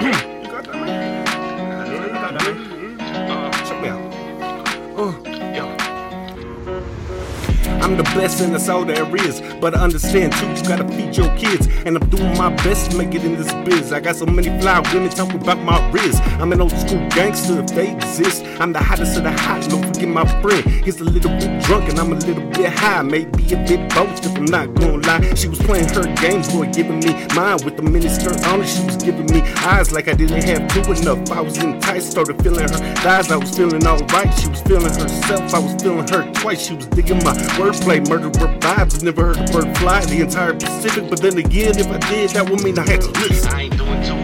嗯。嗯。嗯。嗯。嗯。I'm the best and that's all there is. But I understand too, you gotta feed your kids. And I'm doing my best to make it in this biz. I got so many fly women talking about my riz. I'm an old school gangster if they exist. I'm the hottest of the hot, don't forget my friend. He's a little bit drunk and I'm a little bit high. Maybe a bit both if I'm not gonna lie. She was playing her game, boy, giving me mine with the mini skirt on it. She was giving me eyes like I didn't have two enough. I was enticed, started feeling her thighs. I was feeling alright. She was feeling herself. I was feeling her twice. She was digging my wordplay, murderer vibes. Never heard a bird fly the entire Pacific, but then again, if I did, that would mean I had to listen. I ain't doing too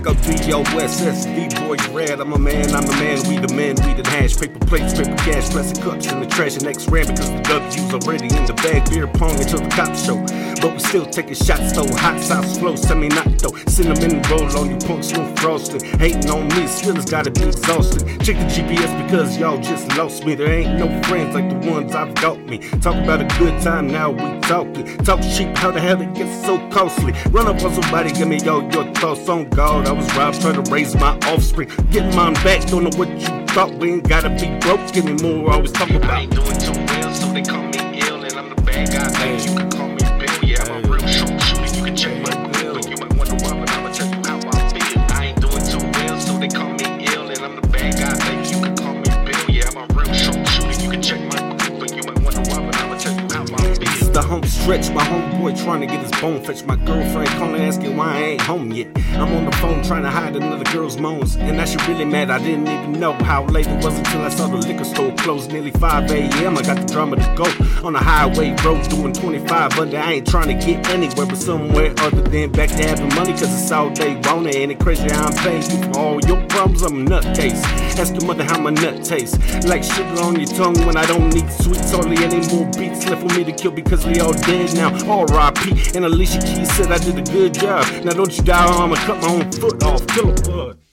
Like a B-O-S-S-D boy red, I'm a man, I'm a man, we the man, we the hash, paper plates, paper cash, plastic cups in the trash, and X ran because the W's already in the bag, beer pong until the cops show. But we still taking shots though, hot sauce flow, semi though. Cinnamon roll on you, punks no frosting. Hating on me, skillers gotta be exhausted. Check the GPS because y'all just lost me. There ain't no friends like the ones I've got me. Talk about a good time, now we talking. Talk cheap, how the hell it gets so costly? Run up on somebody, give me all your thoughts on God. I was robbed, trying to raise my offspring. Get mine back, don't know what you thought. We ain't gotta be broke anymore. Always talk I about. ain't doing too well, so they call me the home stretch, my homeboy trying to get his bone fetch. My girlfriend calling asking why I ain't home yet. I'm on the phone trying to hide another girl's moans. And now she really mad, I didn't even know how late it was until I saw the liquor store close. Nearly 5 a.m. I got the drama to go. On the highway road doing 25 under. I ain't trying to get anywhere but somewhere other than back to having money. Cause it's all day want it. Ain't it crazy how I'm paying you for all your problems? I'm a nutcase. Ask your mother how my nut tastes. Like sugar on your tongue when I don't need sweets. Hardly any more beats left for me to kill because all dead now. R.I.P. And Alicia Keys said I did a good job. Now don't you die I'ma cut my own foot off. Kill a bud.